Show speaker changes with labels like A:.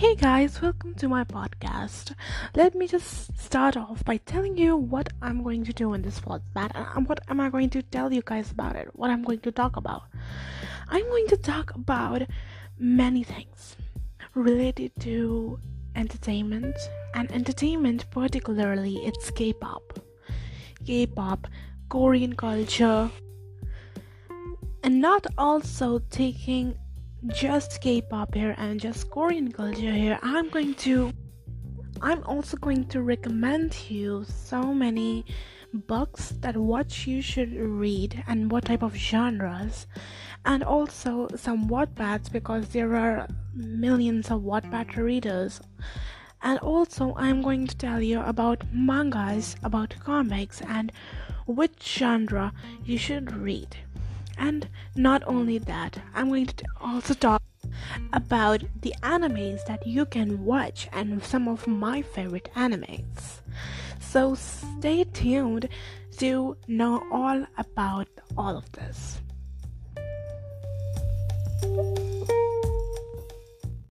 A: Hey guys, welcome to my podcast. Let me just start off by telling you what I'm going to do in this podcast and what am I going to tell you guys about it, what I'm going to talk about. I'm going to talk about many things related to entertainment and entertainment particularly it's K-pop. K-pop, Korean culture, and not also taking just K-pop here and just Korean culture here. I'm going to I'm also going to recommend you so many books that what you should read and what type of genres and also some Wattpads because there are millions of Wattpad readers and also I'm going to tell you about mangas about comics and which genre you should read and not only that, I'm going to also talk about the animes that you can watch and some of my favorite animes. So stay tuned to know all about all of this.